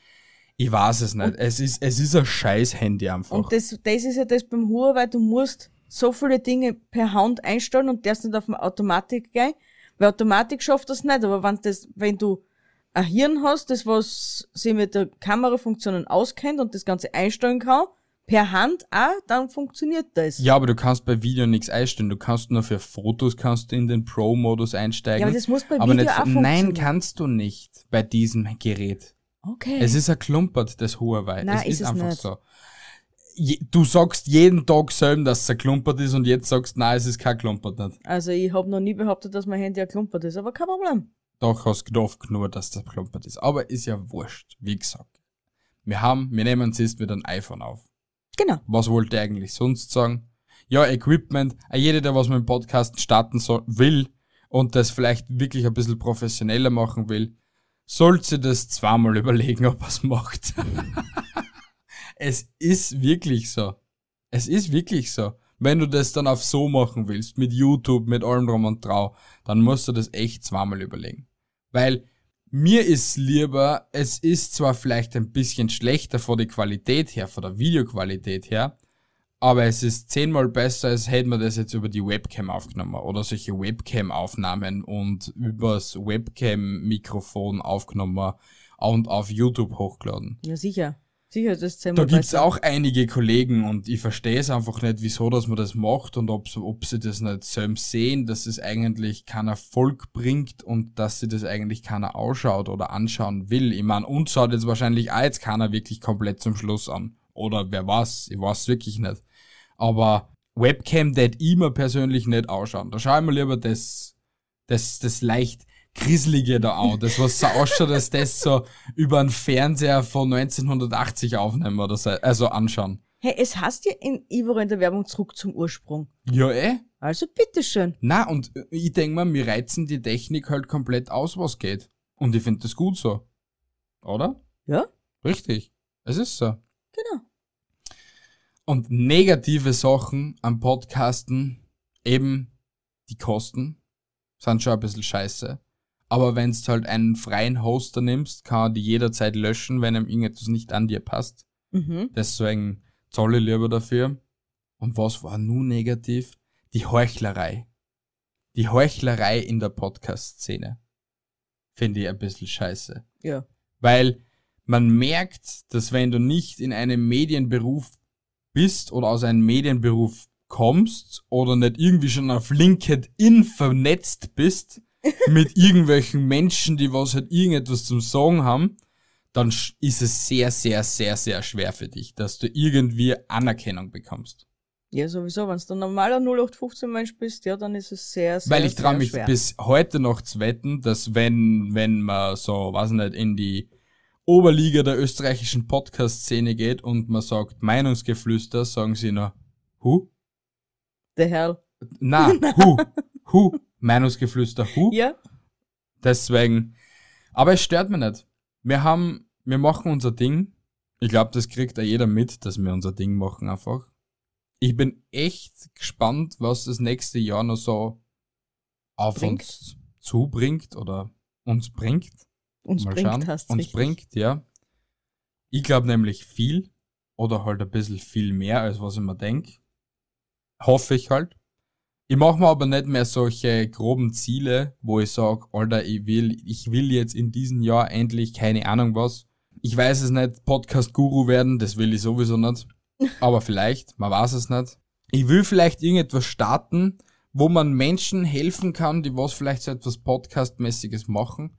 Speaker 1: Ich weiß es nicht. es ist, es ist ein scheiß Handy einfach.
Speaker 2: Und das, das ist ja das beim Huawei, du musst so viele Dinge per Hand einstellen und darfst nicht auf eine Automatik gehen. Weil Automatik schafft das nicht, aber wenn das, wenn du ein Hirn hast, das was sich mit der Kamerafunktionen auskennt und das Ganze einstellen kann, per Hand auch, dann funktioniert das.
Speaker 1: ja, aber du kannst bei Video nichts einstellen. Du kannst nur für Fotos kannst du in den Pro-Modus einsteigen.
Speaker 2: Ja, aber das muss bei
Speaker 1: aber
Speaker 2: Video
Speaker 1: nicht,
Speaker 2: auch
Speaker 1: Nein,
Speaker 2: funktionieren.
Speaker 1: kannst du nicht bei diesem Gerät.
Speaker 2: Okay.
Speaker 1: Es ist ein Klumpert, das Huawei.
Speaker 2: Nein,
Speaker 1: es
Speaker 2: ist
Speaker 1: ist
Speaker 2: es
Speaker 1: einfach
Speaker 2: nicht.
Speaker 1: so. Du sagst jeden Tag selber, dass es ein Klumpert ist und jetzt sagst, nein, es ist kein Klumpert nicht.
Speaker 2: Also ich habe noch nie behauptet, dass mein Handy ein Klumpert ist, aber kein Problem.
Speaker 1: Doch hast du gedacht nur, dass das Klumpert ist. Aber ist ja wurscht, wie gesagt. Wir haben, wir nehmen es jetzt mit einem iPhone auf.
Speaker 2: Genau.
Speaker 1: Was wollte ich eigentlich sonst sagen? Ja, Equipment. Äh, Jeder, der was mit dem Podcast starten soll, will und das vielleicht wirklich ein bisschen professioneller machen will, sollte sich das zweimal überlegen, ob er es macht. es ist wirklich so. Es ist wirklich so. Wenn du das dann auf so machen willst, mit YouTube, mit allem drum und trau, dann musst du das echt zweimal überlegen. Weil mir ist lieber, es ist zwar vielleicht ein bisschen schlechter von der Qualität her, von der Videoqualität her, aber es ist zehnmal besser, als hätte man das jetzt über die Webcam aufgenommen oder solche Webcam-Aufnahmen und übers Webcam-Mikrofon aufgenommen und auf YouTube hochgeladen.
Speaker 2: Ja, sicher. Sicher das
Speaker 1: Da
Speaker 2: zehnmal
Speaker 1: gibt's
Speaker 2: besser.
Speaker 1: auch einige Kollegen und ich verstehe es einfach nicht, wieso dass man das macht und ob, ob sie das nicht selbst sehen, dass es eigentlich keinen Erfolg bringt und dass sie das eigentlich keiner ausschaut oder anschauen will. Ich meine, uns schaut jetzt wahrscheinlich auch jetzt keiner wirklich komplett zum Schluss an. Oder wer weiß, ich weiß wirklich nicht. Aber Webcam ich mir persönlich nicht ausschauen. Da schau ich mir lieber das, das, das leicht Grieselige da an. Das, was so ausschaut, dass das so über einen Fernseher von 1980 aufnehmen oder so, also anschauen.
Speaker 2: Hey, es heißt ja in Ivor in der Werbung zurück zum Ursprung.
Speaker 1: Ja, eh.
Speaker 2: Also bitteschön.
Speaker 1: Na, und ich denk mal, wir reizen die Technik halt komplett aus, was geht. Und ich finde das gut so. Oder?
Speaker 2: Ja,
Speaker 1: Richtig. Es ist so.
Speaker 2: genau.
Speaker 1: Und negative Sachen am Podcasten, eben die Kosten, sind schon ein bisschen scheiße. Aber wenn du halt einen freien Hoster nimmst, kann er die jederzeit löschen, wenn ihm irgendetwas nicht an dir passt.
Speaker 2: Mhm.
Speaker 1: Deswegen ich lieber dafür. Und was war nun negativ? Die Heuchlerei. Die Heuchlerei in der Podcast-Szene. Finde ich ein bisschen scheiße.
Speaker 2: Ja.
Speaker 1: Weil man merkt, dass wenn du nicht in einem Medienberuf bist oder aus einem Medienberuf kommst oder nicht irgendwie schon auf LinkedIn vernetzt bist mit irgendwelchen Menschen, die was halt irgendetwas zum Sagen haben, dann ist es sehr, sehr, sehr, sehr schwer für dich, dass du irgendwie Anerkennung bekommst.
Speaker 2: Ja, sowieso. Wenn du ein normaler 0815 Mensch bist, ja, dann ist es sehr, sehr,
Speaker 1: Weil ich traue mich
Speaker 2: schwer.
Speaker 1: bis heute noch zu wetten, dass wenn, wenn man so, weiß nicht, in die Oberliga der österreichischen Podcast-Szene geht und man sagt Meinungsgeflüster, sagen sie nur, hu?
Speaker 2: Der Herr.
Speaker 1: Na, hu, hu, Meinungsgeflüster, hu?
Speaker 2: Ja,
Speaker 1: Deswegen, aber es stört mich nicht. Wir haben, wir machen unser Ding. Ich glaube, das kriegt ja jeder mit, dass wir unser Ding machen einfach. Ich bin echt gespannt, was das nächste Jahr noch so auf
Speaker 2: Bringt.
Speaker 1: uns zubringt oder uns bringt.
Speaker 2: Uns
Speaker 1: Mal
Speaker 2: bringt
Speaker 1: schauen. Uns
Speaker 2: richtig.
Speaker 1: bringt, ja. Ich glaube nämlich viel oder halt ein bisschen viel mehr, als was ich mir denk. Hoffe ich halt. Ich mache mir aber nicht mehr solche groben Ziele, wo ich sag, Alter, ich will, ich will jetzt in diesem Jahr endlich keine Ahnung was. Ich weiß es nicht, Podcast-Guru werden, das will ich sowieso nicht. Aber vielleicht, man weiß es nicht. Ich will vielleicht irgendetwas starten, wo man Menschen helfen kann, die was vielleicht so etwas Podcast-mäßiges machen,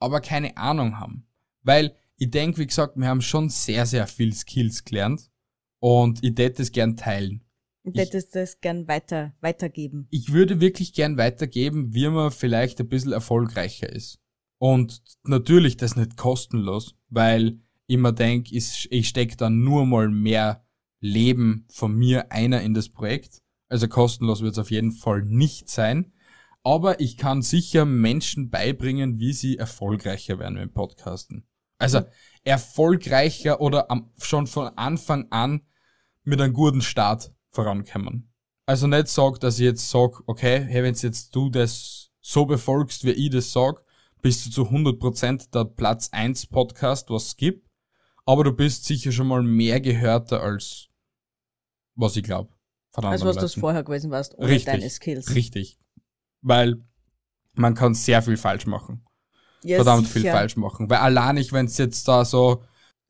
Speaker 1: aber keine Ahnung haben. Weil ich denke, wie gesagt, wir haben schon sehr, sehr viel Skills gelernt und ich hätte es gern teilen.
Speaker 2: Und hättest das gern weiter, weitergeben.
Speaker 1: Ich würde wirklich gern weitergeben, wie man vielleicht ein bisschen erfolgreicher ist. Und natürlich das nicht kostenlos, weil ich mir denk, ich, ich steck dann nur mal mehr Leben von mir einer in das Projekt. Also kostenlos wird es auf jeden Fall nicht sein. Aber ich kann sicher Menschen beibringen, wie sie erfolgreicher werden mit Podcasten. Also erfolgreicher oder am, schon von Anfang an mit einem guten Start vorankommen. Also nicht sag, dass ich jetzt sag, okay, hey, wenn jetzt du das so befolgst, wie ich das sag, bist du zu 100% der Platz 1 Podcast, was es gibt. Aber du bist sicher schon mal mehr gehörter als was ich glaube.
Speaker 2: Also was du vorher gewesen warst, ohne
Speaker 1: Richtig.
Speaker 2: deine Skills.
Speaker 1: Richtig. Weil man kann sehr viel falsch machen.
Speaker 2: Ja,
Speaker 1: verdammt viel
Speaker 2: sicher.
Speaker 1: falsch machen. Weil allein ich, wenn es jetzt da so,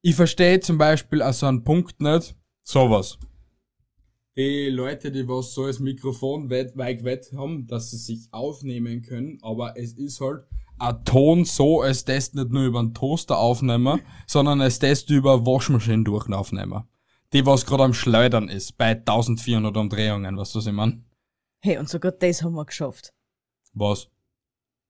Speaker 1: ich verstehe zum Beispiel also einen Punkt nicht, sowas. Die Leute, die was so das Mikrofon weit, weit weg haben, dass sie sich aufnehmen können, aber es ist halt ein Ton so, als das nicht nur über einen Toaster aufnehmen, sondern als das über eine Waschmaschine durch aufnehmen. Die was gerade am Schleudern ist, bei 1400 Umdrehungen, was du sie man?
Speaker 2: Hey, und sogar das haben wir geschafft.
Speaker 1: Was?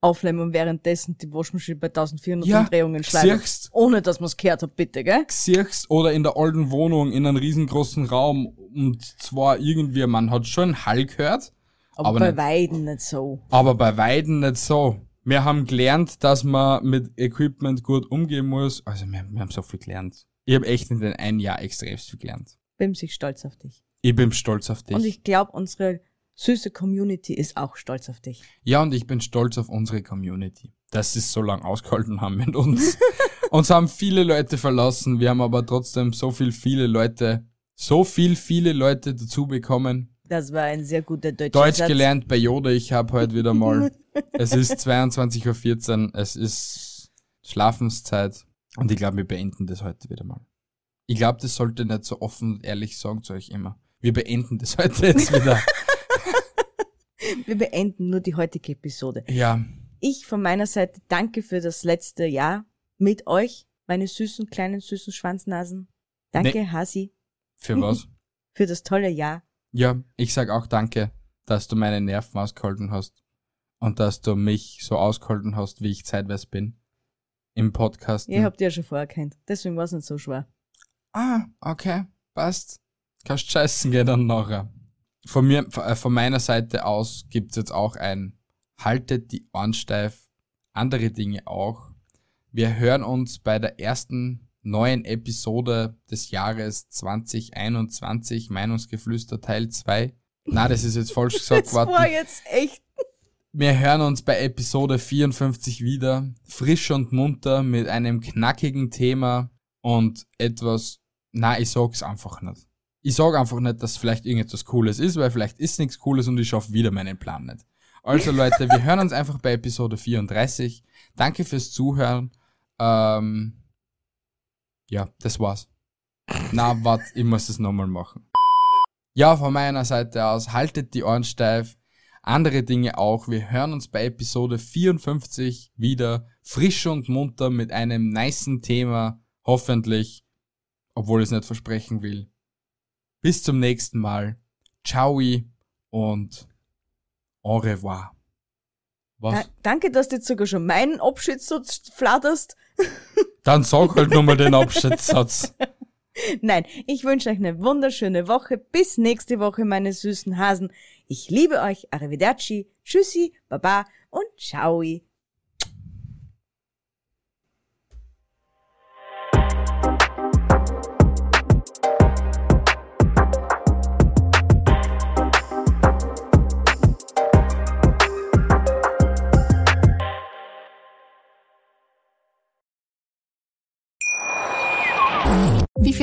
Speaker 2: Aufnehmen und währenddessen die Waschmaschine bei 1400
Speaker 1: Ja,
Speaker 2: Umdrehungen schleifen. Ohne dass man es gehört hat, bitte, gell?
Speaker 1: siehst oder in der alten Wohnung in einem riesengroßen Raum und zwar irgendwie, man hat schon Hall gehört,
Speaker 2: Aber,
Speaker 1: Aber
Speaker 2: bei
Speaker 1: nicht-
Speaker 2: Weiden nicht so.
Speaker 1: aber bei Weiden nicht so. Wir haben gelernt, dass man mit Equipment gut umgehen muss. Also wir, wir haben so viel gelernt. Ich habe echt in den ein Jahr extrem viel gelernt.
Speaker 2: Bin sich stolz auf dich.
Speaker 1: Ich bin stolz auf dich.
Speaker 2: Und ich glaube, unsere süße Community ist auch stolz auf dich.
Speaker 1: ja, und ich bin stolz auf unsere Community, dass sie es so lange ausgehalten haben mit uns. uns haben viele Leute verlassen, wir haben aber trotzdem so viel, viele Leute, so viel, viele Leute dazu bekommen.
Speaker 2: Das war ein sehr guter deutscher
Speaker 1: Deutsch
Speaker 2: Satz.
Speaker 1: gelernt bei Yoda, ich habe heute wieder mal. es ist 22.14 Uhr, es ist Schlafenszeit und ich glaube, wir beenden das heute wieder mal. Ich glaube, das sollte nicht so offen und ehrlich sagen zu euch immer. Wir beenden das heute jetzt wieder.
Speaker 2: Wir beenden nur die heutige Episode.
Speaker 1: ja,
Speaker 2: Ich von meiner Seite danke für das letzte Jahr mit euch, meine süßen, kleinen, süßen Schwanznasen. Danke,
Speaker 1: Nee.
Speaker 2: Hasi,
Speaker 1: für was?
Speaker 2: für das tolle Jahr.
Speaker 1: Ja, ich sag auch danke, dass du meine Nerven ausgehalten hast und dass du mich so ausgehalten hast, wie ich zeitweise bin. Im Podcast.
Speaker 2: Ihr habt ja schon vorher kennt. Deswegen war es nicht so schwer.
Speaker 1: Ah, okay, passt. Kannst scheißen gehen dann nachher. Von mir, äh, von meiner Seite aus gibt's jetzt auch ein Haltet die Ohren steif, andere Dinge auch. Wir hören uns bei der ersten neuen Episode des Jahres 2021, Meinungsgeflüster Teil 2. Na, das ist jetzt falsch gesagt
Speaker 2: Das war
Speaker 1: worden.
Speaker 2: jetzt echt.
Speaker 1: Wir hören uns bei Episode 54 wieder, frisch und munter mit einem knackigen Thema und etwas, na, ich sag's einfach nicht. Ich sag einfach nicht, dass vielleicht irgendetwas Cooles ist, weil vielleicht ist nichts Cooles und ich schaff wieder meinen Plan nicht. Also Leute, wir hören uns einfach bei Episode 34. Danke fürs Zuhören. Ähm, ja, das war's. Na, wart, ich muss das nochmal machen. Ja, von meiner Seite aus, haltet die Ohren steif andere Dinge auch. Wir hören uns bei Episode 54 wieder frisch und munter mit einem nicen Thema, hoffentlich, obwohl ich es nicht versprechen will. Bis zum nächsten Mal. Ciao und au revoir.
Speaker 2: Da, danke, dass du jetzt sogar schon meinen Abschiedssatz flatterst.
Speaker 1: Dann sag halt nochmal den Abschiedssatz.
Speaker 2: Nein, ich wünsche euch eine wunderschöne Woche. Bis nächste Woche, meine süßen Hasen. Ich liebe euch. Arrivederci. Tschüssi, Baba und Ciao.